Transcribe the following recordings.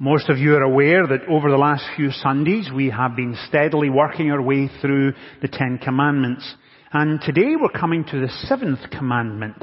Most of you are aware that over the last few Sundays we have been steadily working our way through the Ten Commandments. And today we're coming to the seventh commandment.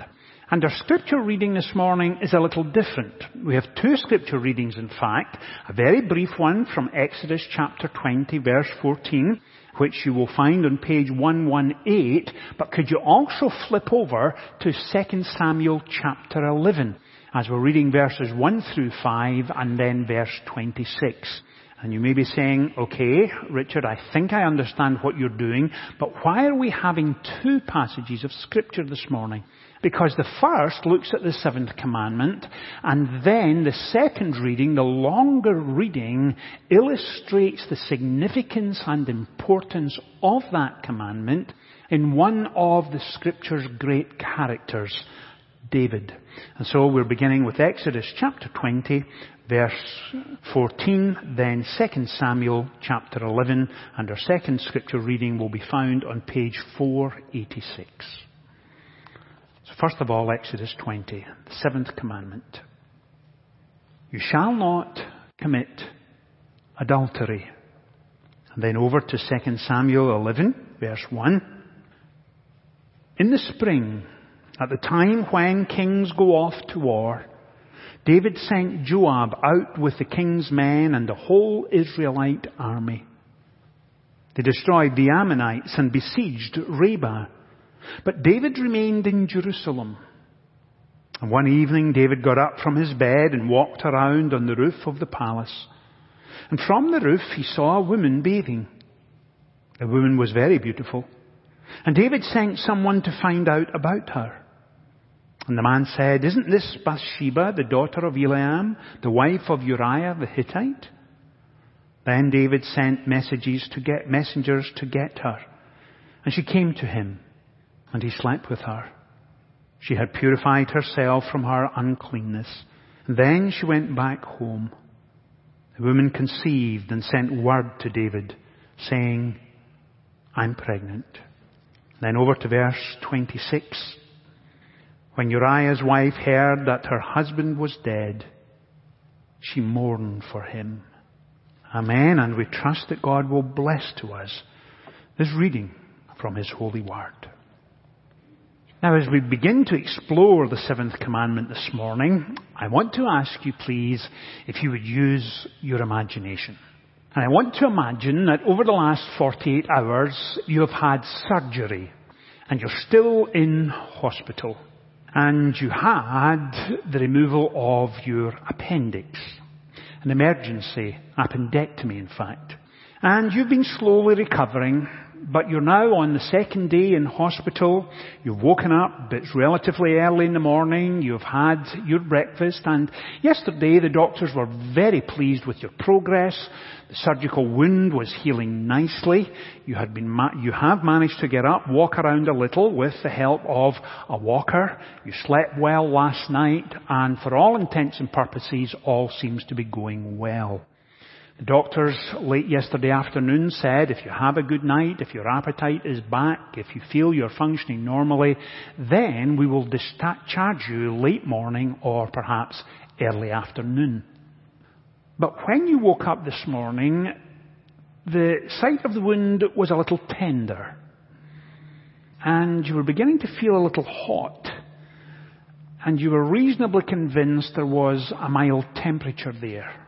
And our scripture reading this morning is a little different. We have two scripture readings in fact. A very brief one from Exodus chapter 20 verse 14, which you will find on page 118, but could you also flip over to 2 Samuel chapter 11? As we're reading verses 1 through 5 and then verse 26. And you may be saying, okay, Richard, I think I understand what you're doing, but why are we having two passages of scripture this morning? Because the first looks at the seventh commandment, and then the second reading, the longer reading, illustrates the significance and importance of that commandment in one of the scripture's great characters, David. And so we're beginning with Exodus chapter 20, verse 14, then 2 Samuel chapter 11, and our second scripture reading will be found on page 486. So first of all, Exodus 20, the seventh commandment. You shall not commit adultery. And then over to 2 Samuel 11, verse 1. In the spring, at the time when kings go off to war, David sent Joab out with the king's men and the whole Israelite army. They destroyed the Ammonites and besieged Rabbah. But David remained in Jerusalem. And one evening David got up from his bed and walked around on the roof of the palace. And from the roof he saw a woman bathing. The woman was very beautiful. And David sent someone to find out about her. And the man said, Isn't this Bathsheba, the daughter of Eliam, the wife of Uriah the Hittite? Then David sent messages to get, messengers to get her. And she came to him, and he slept with her. She had purified herself from her uncleanness. Then she went back home. The woman conceived and sent word to David, saying, I'm pregnant. Then over to verse 26. When Uriah's wife heard that her husband was dead, she mourned for him. Amen. And we trust that God will bless to us this reading from His holy word. Now as we begin to explore the seventh commandment this morning, I want to ask you please if you would use your imagination. And I want to imagine that over the last 48 hours you have had surgery and you're still in hospital and you had the removal of your appendix. An emergency appendectomy, in fact. And you've been slowly recovering, but you're now on the second day in hospital. You've woken up, it's relatively early in the morning. You've had your breakfast, and yesterday the doctors were very pleased with your progress. The surgical wound was healing nicely. You had been, you have managed to get up, walk around a little with the help of a walker. You slept well last night, and for all intents and purposes, all seems to be going well. The doctors late yesterday afternoon said if you have a good night, if your appetite is back, if you feel you're functioning normally, then we will discharge you late morning or perhaps early afternoon. But when you woke up this morning, the site of the wound was a little tender. And you were beginning to feel a little hot. And you were reasonably convinced there was a mild temperature there.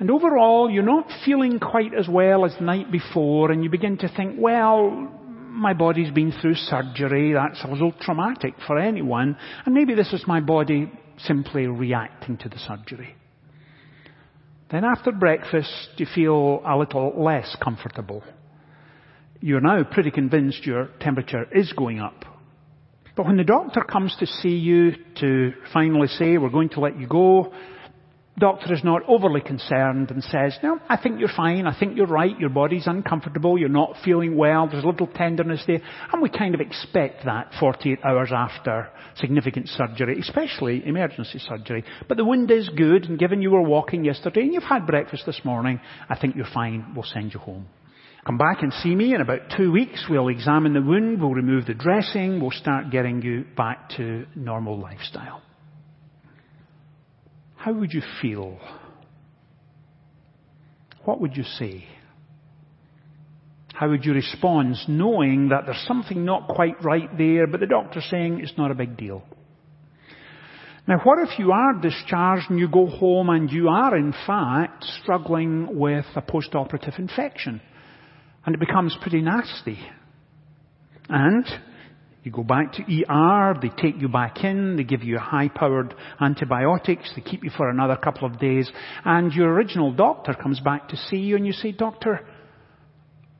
And overall, you're not feeling quite as well as the night before, and you begin to think, well, my body's been through surgery, that's a little traumatic for anyone, and maybe this is my body simply reacting to the surgery. Then after breakfast, you feel a little less comfortable. You're now pretty convinced your temperature is going up. But when the doctor comes to see you to finally say, we're going to let you go, doctor is not overly concerned and says, no, I think you're fine, I think you're right, your body's uncomfortable, you're not feeling well, there's a little tenderness there, and we kind of expect that 48 hours after significant surgery, especially emergency surgery. But the wound is good, and given you were walking yesterday and you've had breakfast this morning, I think you're fine, we'll send you home. Come back and see me in about two weeks. We'll examine the wound, we'll remove the dressing, we'll start getting you back to normal lifestyle. How would you feel what would you say? How would you respond knowing that there's something not quite right there, but the doctor's saying it's not a big deal? Now what if you are discharged and you go home and you are in fact struggling with a post-operative infection and it becomes pretty nasty? And you go back to ER, they take you back in, they give you high-powered antibiotics, they keep you for another couple of days, and your original doctor comes back to see you and you say, Doctor,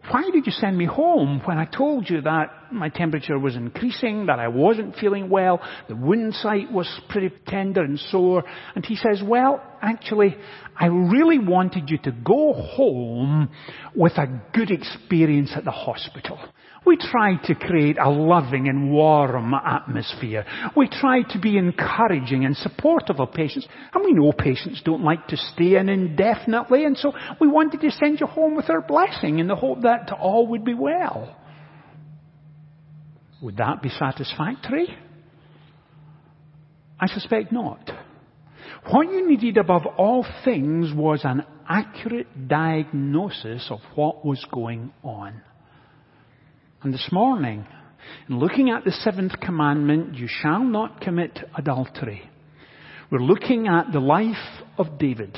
why did you send me home when I told you that my temperature was increasing, that I wasn't feeling well, the wound site was pretty tender and sore? And he says, well, actually, I really wanted you to go home with a good experience at the hospital. We try to create a loving and warm atmosphere. We try to be encouraging and supportive of patients. And we know patients don't like to stay in indefinitely, and so we wanted to send you home with our blessing in the hope that all would be well. Would that be satisfactory? I suspect not. What you needed above all things was an accurate diagnosis of what was going on. And this morning, in looking at the seventh commandment, you shall not commit adultery. We're looking at the life of David.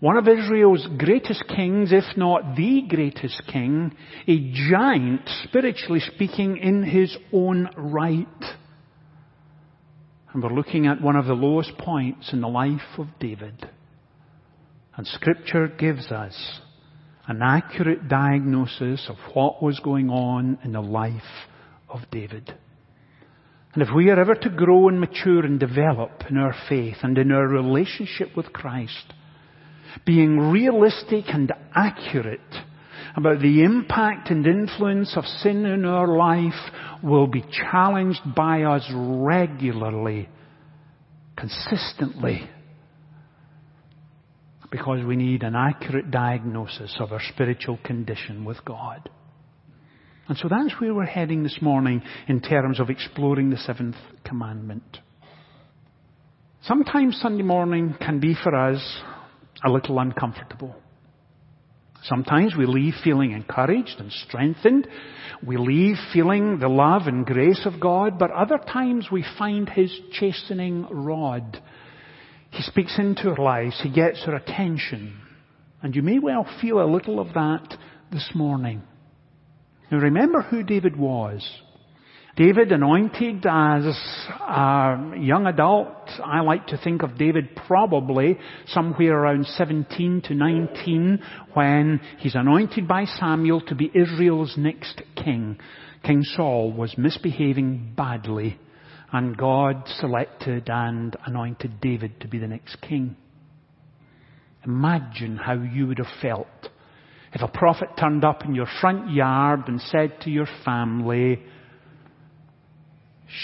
One of Israel's greatest kings, if not the greatest king, a giant, spiritually speaking, in his own right. And we're looking at one of the lowest points in the life of David. And scripture gives us an accurate diagnosis of what was going on in the life of David. And if we are ever to grow and mature and develop in our faith and in our relationship with Christ, being realistic and accurate about the impact and influence of sin in our life will be challenged by us regularly, consistently, because we need an accurate diagnosis of our spiritual condition with God. And so that's where we're heading this morning in terms of exploring the seventh commandment. Sometimes Sunday morning can be for us a little uncomfortable. Sometimes we leave feeling encouraged and strengthened. We leave feeling the love and grace of God, but other times we find His chastening rod he speaks into our lives. He gets our attention. And you may well feel a little of that this morning. Now remember who David was. David anointed as a young adult. I like to think of David probably somewhere around 17 to 19 when he's anointed by Samuel to be Israel's next king. King Saul was misbehaving badly and God selected and anointed David to be the next king. Imagine how you would have felt if a prophet turned up in your front yard and said to your family,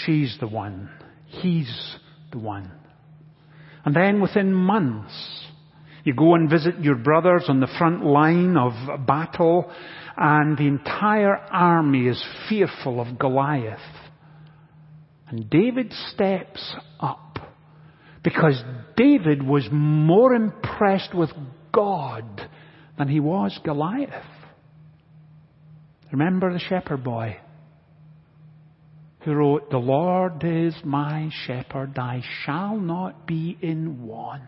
she's the one, he's the one. And then within months, you go and visit your brothers on the front line of battle and the entire army is fearful of Goliath. And David steps up because David was more impressed with God than he was Goliath. Remember the shepherd boy who wrote, The Lord is my shepherd, I shall not be in want.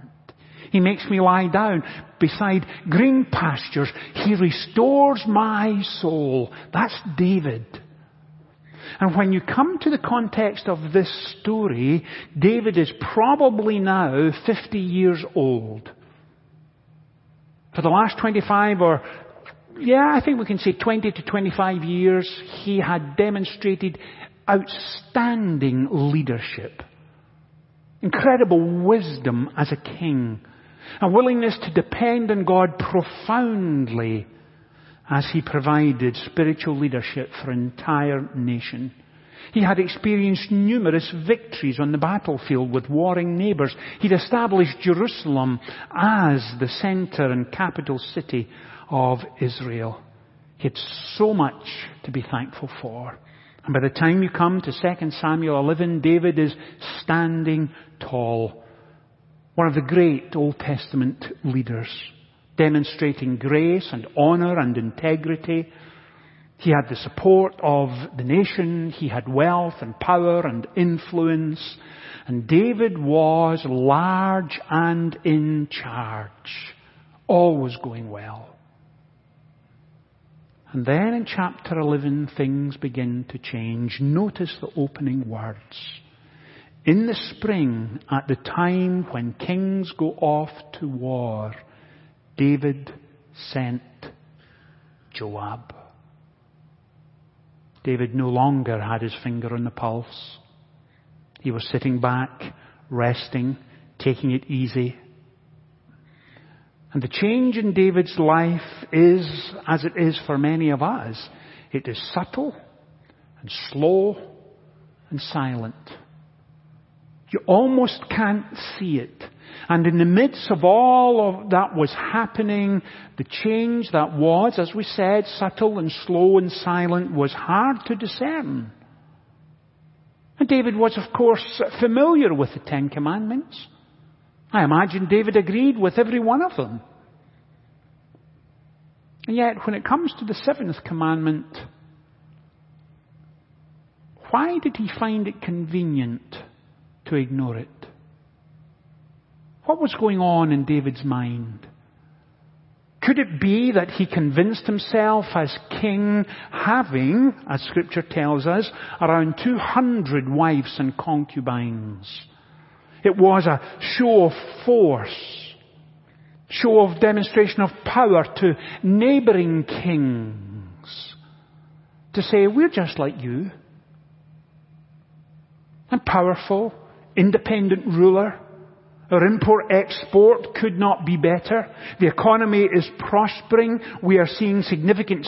He makes me lie down beside green pastures. He restores my soul. That's David. And when you come to the context of this story, David is probably now 50 years old. For the last 25 or, yeah, I think we can say 20 to 25 years, he had demonstrated outstanding leadership. Incredible wisdom as a king. A willingness to depend on God profoundly as he provided spiritual leadership for an entire nation. He had experienced numerous victories on the battlefield with warring neighbors. He'd established Jerusalem as the center and capital city of Israel. He had so much to be thankful for. And by the time you come to 2 Samuel 11, David is standing tall. One of the great Old Testament leaders. Demonstrating grace and honor and integrity. He had the support of the nation. He had wealth and power and influence. And David was large and in charge. All was going well. And then in chapter 11 things begin to change. Notice the opening words. In the spring, at the time when kings go off to war, David sent Joab. David no longer had his finger on the pulse. He was sitting back, resting, taking it easy. And the change in David's life is, as it is for many of us, it is subtle and slow and silent. You almost can't see it. And in the midst of all of that was happening, the change that was, as we said, subtle and slow and silent was hard to discern. And David was, of course, familiar with the Ten Commandments. I imagine David agreed with every one of them. And yet, when it comes to the seventh commandment, why did he find it convenient to ignore it? What was going on in David's mind? Could it be that he convinced himself as king having, as scripture tells us, around 200 wives and concubines? It was a show of force, show of demonstration of power to neighboring kings to say, we're just like you. And powerful, independent ruler. Our import export could not be better. The economy is prospering. We are seeing significant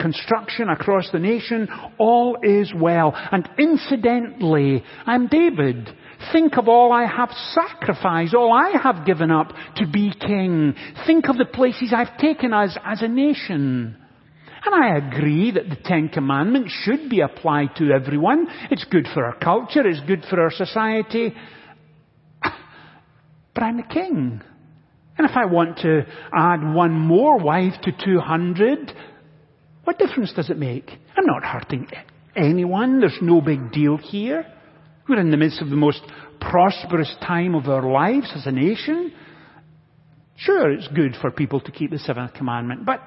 construction across the nation. All is well. And incidentally, I'm David. Think of all I have sacrificed, all I have given up to be king. Think of the places I've taken us as a nation. And I agree that the Ten Commandments should be applied to everyone. It's good for our culture, it's good for our society. But I'm the king. And if I want to add one more wife to 200, what difference does it make? I'm not hurting anyone. There's no big deal here. We're in the midst of the most prosperous time of our lives as a nation. Sure, it's good for people to keep the seventh commandment, but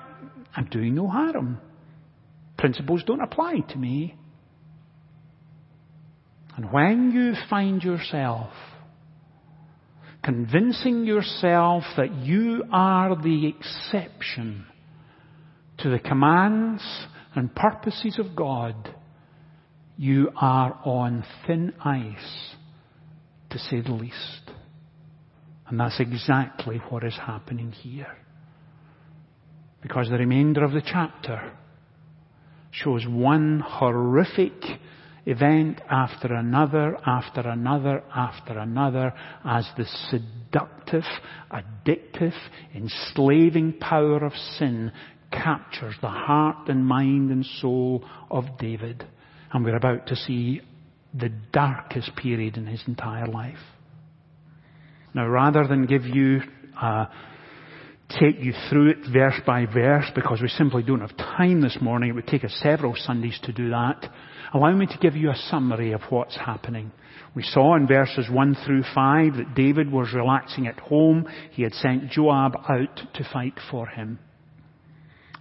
I'm doing no harm. Principles don't apply to me. And when you find yourself convincing yourself that you are the exception to the commands and purposes of God, you are on thin ice, to say the least. And that's exactly what is happening here. Because the remainder of the chapter shows one horrific event after another, after another, after another, as the seductive, addictive, enslaving power of sin captures the heart and mind and soul of David. And we're about to see the darkest period in his entire life. Now, rather than give you, uh, take you through it verse by verse, because we simply don't have time this morning, it would take us several Sundays to do that. Allow me to give you a summary of what's happening. We saw in verses 1 through 5 that David was relaxing at home. He had sent Joab out to fight for him.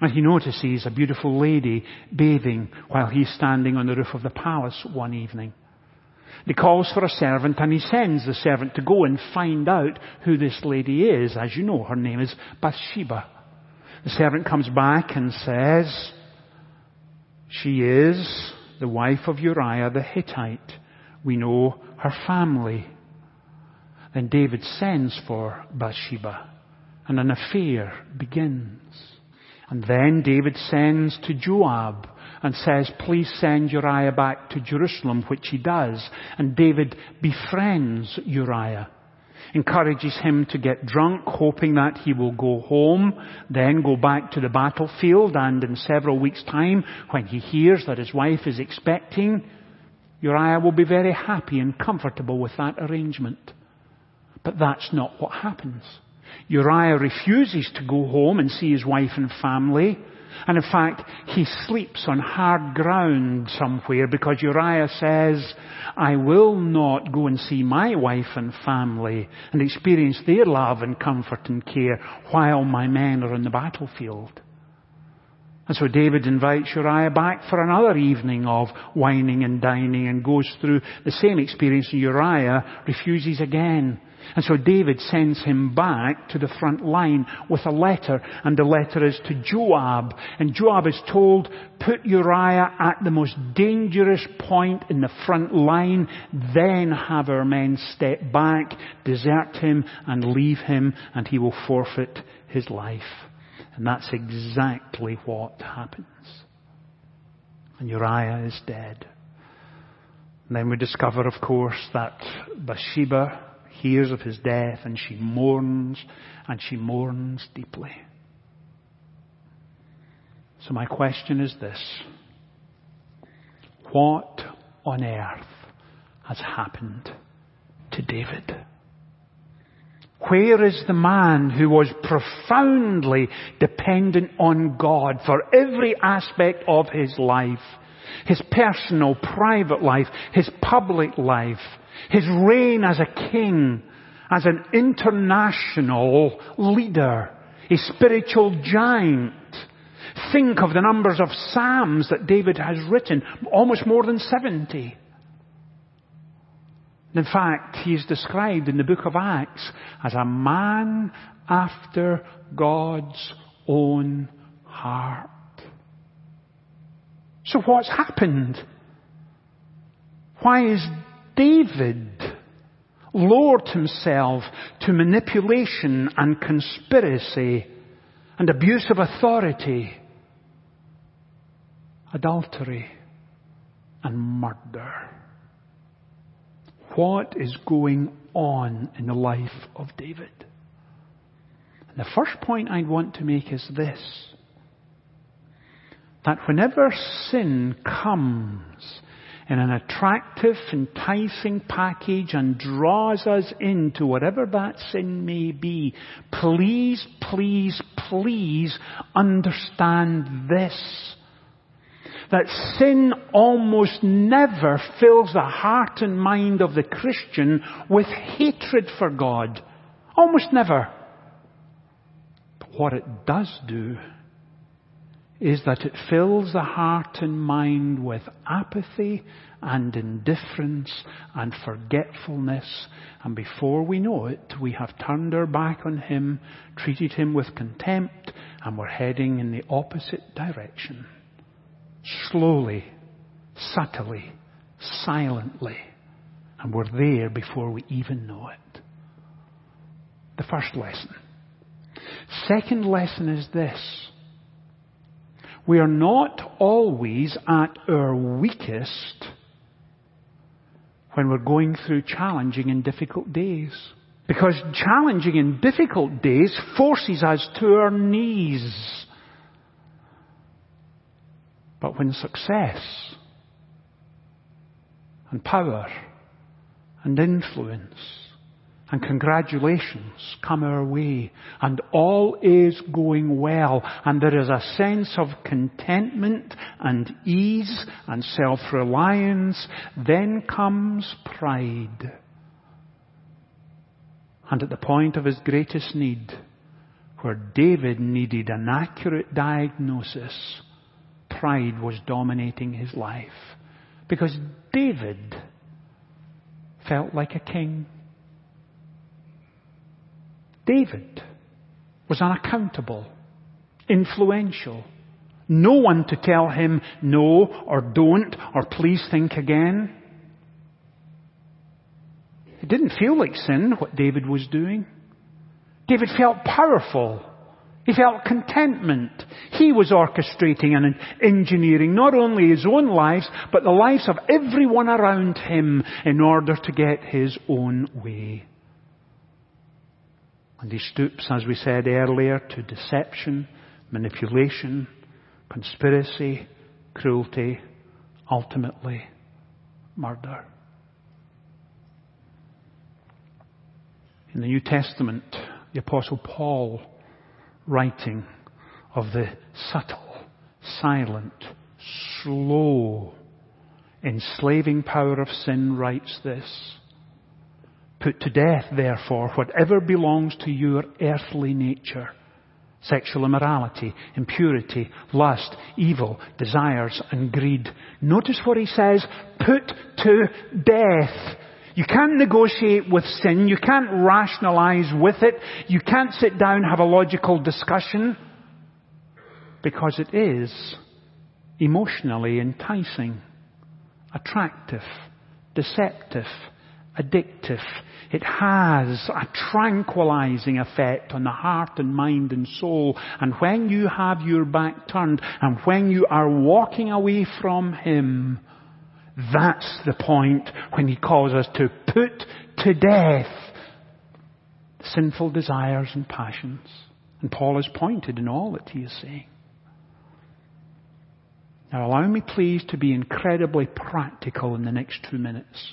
And he notices a beautiful lady bathing while he's standing on the roof of the palace one evening. He calls for a servant and he sends the servant to go and find out who this lady is. As you know, her name is Bathsheba. The servant comes back and says, she is the wife of Uriah the Hittite. We know her family. Then David sends for Bathsheba and an affair begins. And then David sends to Joab and says, please send Uriah back to Jerusalem, which he does. And David befriends Uriah, encourages him to get drunk, hoping that he will go home, then go back to the battlefield, and in several weeks' time, when he hears that his wife is expecting, Uriah will be very happy and comfortable with that arrangement. But that's not what happens. Uriah refuses to go home and see his wife and family. And in fact, he sleeps on hard ground somewhere because Uriah says, I will not go and see my wife and family and experience their love and comfort and care while my men are on the battlefield. And so David invites Uriah back for another evening of wining and dining and goes through the same experience and Uriah refuses again. And so David sends him back to the front line with a letter, and the letter is to Joab. And Joab is told, put Uriah at the most dangerous point in the front line, then have our men step back, desert him, and leave him, and he will forfeit his life. And that's exactly what happens. And Uriah is dead. And then we discover, of course, that Bathsheba hears of his death and she mourns and she mourns deeply. So my question is this. What on earth has happened to David? Where is the man who was profoundly dependent on God for every aspect of his life? His personal, private life, his public life, his reign as a king, as an international leader, a spiritual giant. Think of the numbers of Psalms that David has written, almost more than 70. In fact, he is described in the book of Acts as a man after God's own heart. So what's happened? Why is David lowered himself to manipulation and conspiracy and abuse of authority, adultery and murder? What is going on in the life of David? And the first point I want to make is this. That whenever sin comes in an attractive, enticing package and draws us into whatever that sin may be, please, please, please understand this that sin almost never fills the heart and mind of the Christian with hatred for God. Almost never. But what it does do is that it fills the heart and mind with apathy and indifference and forgetfulness. And before we know it, we have turned our back on Him, treated Him with contempt, and we're heading in the opposite direction slowly, subtly, silently, and we're there before we even know it. The first lesson. Second lesson is this. We are not always at our weakest when we're going through challenging and difficult days. Because challenging and difficult days forces us to our knees. But when success and power and influence and congratulations come our way and all is going well and there is a sense of contentment and ease and self-reliance, then comes pride. And at the point of his greatest need, where David needed an accurate diagnosis, pride was dominating his life. Because David felt like a king. David was unaccountable, influential. No one to tell him no or don't or please think again. It didn't feel like sin what David was doing. David felt powerful. He felt contentment. He was orchestrating and engineering not only his own lives, but the lives of everyone around him in order to get his own way. And he stoops, as we said earlier, to deception, manipulation, conspiracy, cruelty, ultimately murder. In the New Testament, the apostle Paul writing of the subtle, silent, slow, enslaving power of sin writes this. Put to death, therefore, whatever belongs to your earthly nature. Sexual immorality, impurity, lust, evil, desires, and greed. Notice what he says, put to death. You can't negotiate with sin. You can't rationalize with it. You can't sit down and have a logical discussion. Because it is emotionally enticing, attractive, deceptive, addictive. It has a tranquilizing effect on the heart and mind and soul. And when you have your back turned and when you are walking away from Him, that's the point when He calls us to put to death sinful desires and passions. And Paul is pointed in all that he is saying. Now allow me please to be incredibly practical in the next two minutes.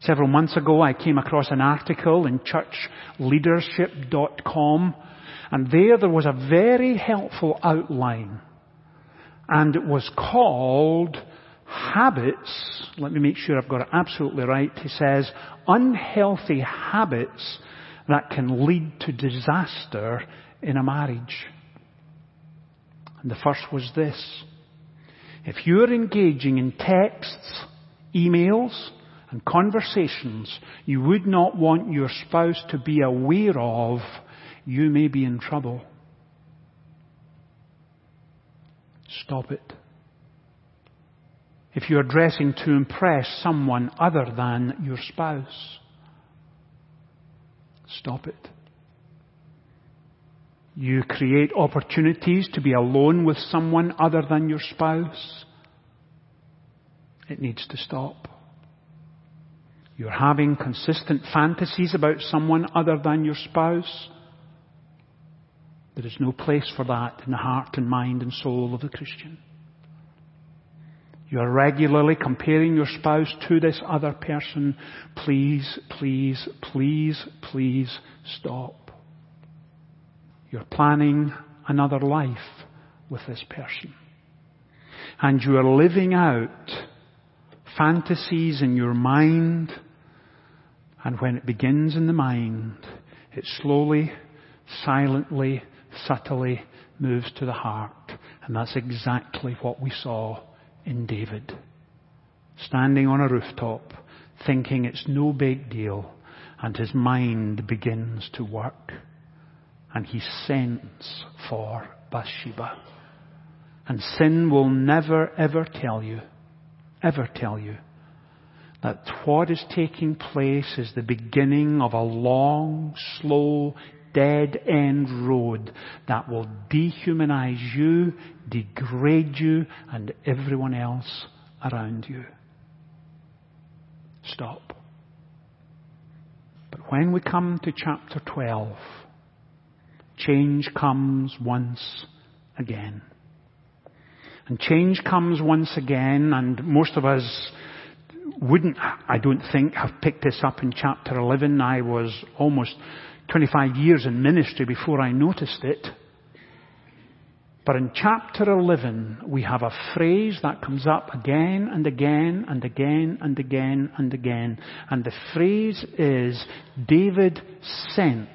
Several months ago I came across an article in churchleadership.com and there there was a very helpful outline and it was called habits, let me make sure I've got it absolutely right, he says, unhealthy habits that can lead to disaster in a marriage. And the first was this. If you're engaging in texts, emails, and conversations you would not want your spouse to be aware of, you may be in trouble. Stop it. If you're dressing to impress someone other than your spouse, stop it. You create opportunities to be alone with someone other than your spouse. It needs to stop. You're having consistent fantasies about someone other than your spouse. There is no place for that in the heart and mind and soul of the Christian. You are regularly comparing your spouse to this other person. Please, please, please, please stop. You're planning another life with this person. And you are living out fantasies in your mind. And when it begins in the mind, it slowly, silently, subtly moves to the heart. And that's exactly what we saw in David. Standing on a rooftop, thinking it's no big deal, and his mind begins to work. And he sends for Bathsheba. And sin will never ever tell you ever tell you that what is taking place is the beginning of a long, slow, dead end road that will dehumanize you, degrade you, and everyone else around you. Stop. But when we come to chapter 12, change comes once again. And change comes once again, and most of us wouldn't, I don't think, have picked this up in chapter 11. I was almost 25 years in ministry before I noticed it. But in chapter 11, we have a phrase that comes up again and again and again and again and again. And the phrase is, David sent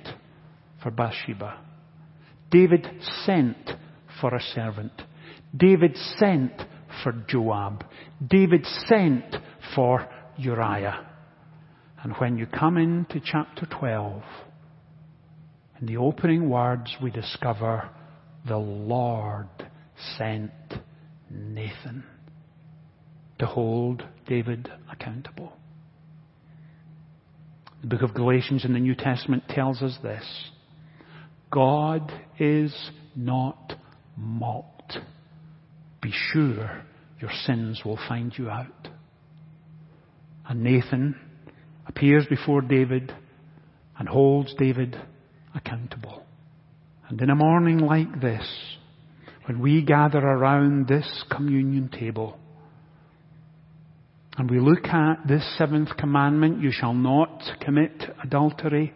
for Bathsheba. David sent for a servant. David sent for Joab. David sent for Uriah. And when you come into chapter 12, in the opening words we discover the Lord sent Nathan to hold David accountable. The book of Galatians in the New Testament tells us this. God is not mocked. Be sure your sins will find you out. And Nathan appears before David and holds David accountable. And in a morning like this, when we gather around this communion table, and we look at this seventh commandment, you shall not commit adultery,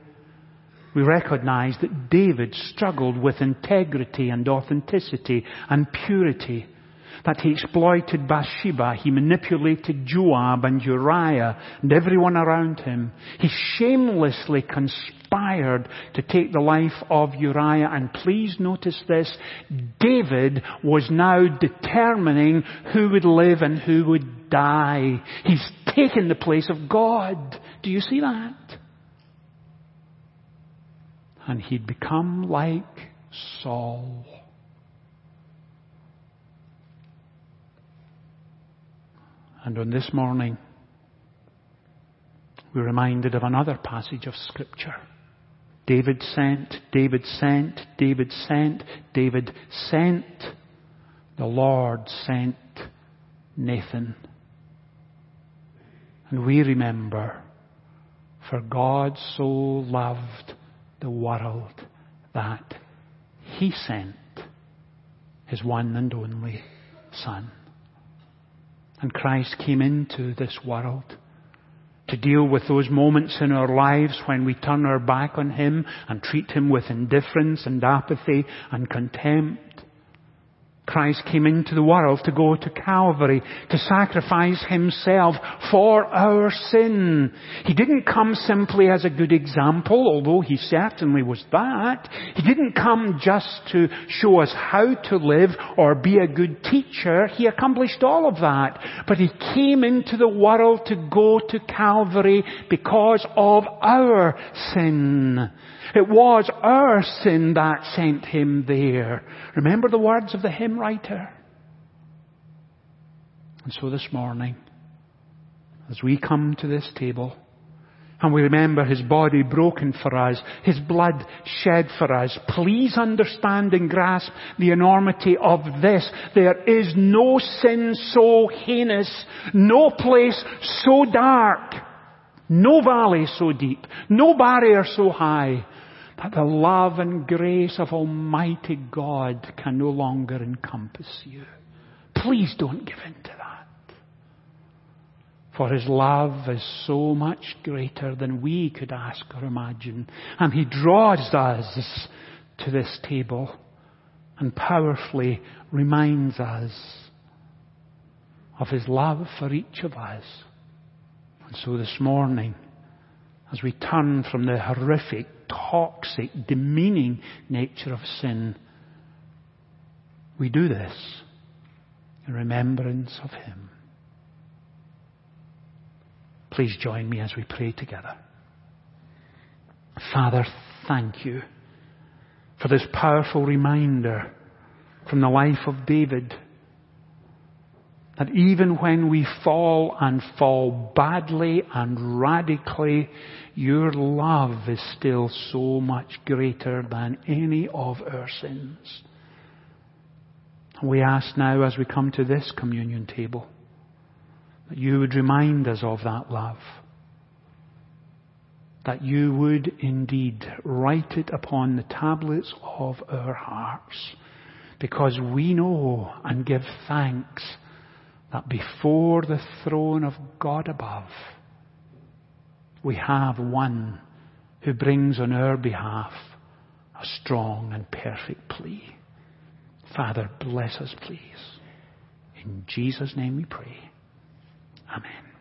we recognize that David struggled with integrity and authenticity and purity. That he exploited Bathsheba, he manipulated Joab and Uriah and everyone around him. He shamelessly conspired to take the life of Uriah and please notice this, David was now determining who would live and who would die. He's taken the place of God. Do you see that? and he'd become like Saul. And on this morning, we're reminded of another passage of Scripture. David sent, David sent, David sent, David sent. The Lord sent Nathan. And we remember, for God so loved the world that He sent His one and only Son. And Christ came into this world to deal with those moments in our lives when we turn our back on Him and treat Him with indifference and apathy and contempt. Christ came into the world to go to Calvary, to sacrifice himself for our sin. He didn't come simply as a good example, although he certainly was that. He didn't come just to show us how to live or be a good teacher. He accomplished all of that. But he came into the world to go to Calvary because of our sin. It was our sin that sent him there. Remember the words of the hymn writer? And so this morning, as we come to this table, and we remember His body broken for us, His blood shed for us. Please understand and grasp the enormity of this. There is no sin so heinous, no place so dark, no valley so deep, no barrier so high that the love and grace of Almighty God can no longer encompass you. Please don't give in to that. For His love is so much greater than we could ask or imagine. And He draws us to this table and powerfully reminds us of His love for each of us. And so this morning, as we turn from the horrific toxic, demeaning nature of sin. We do this in remembrance of Him. Please join me as we pray together. Father, thank you for this powerful reminder from the life of David that even when we fall and fall badly and radically, your love is still so much greater than any of our sins. We ask now as we come to this communion table that you would remind us of that love. That you would indeed write it upon the tablets of our hearts. Because we know and give thanks that before the throne of God above, we have one who brings on our behalf a strong and perfect plea. Father, bless us, please. In Jesus' name we pray. Amen.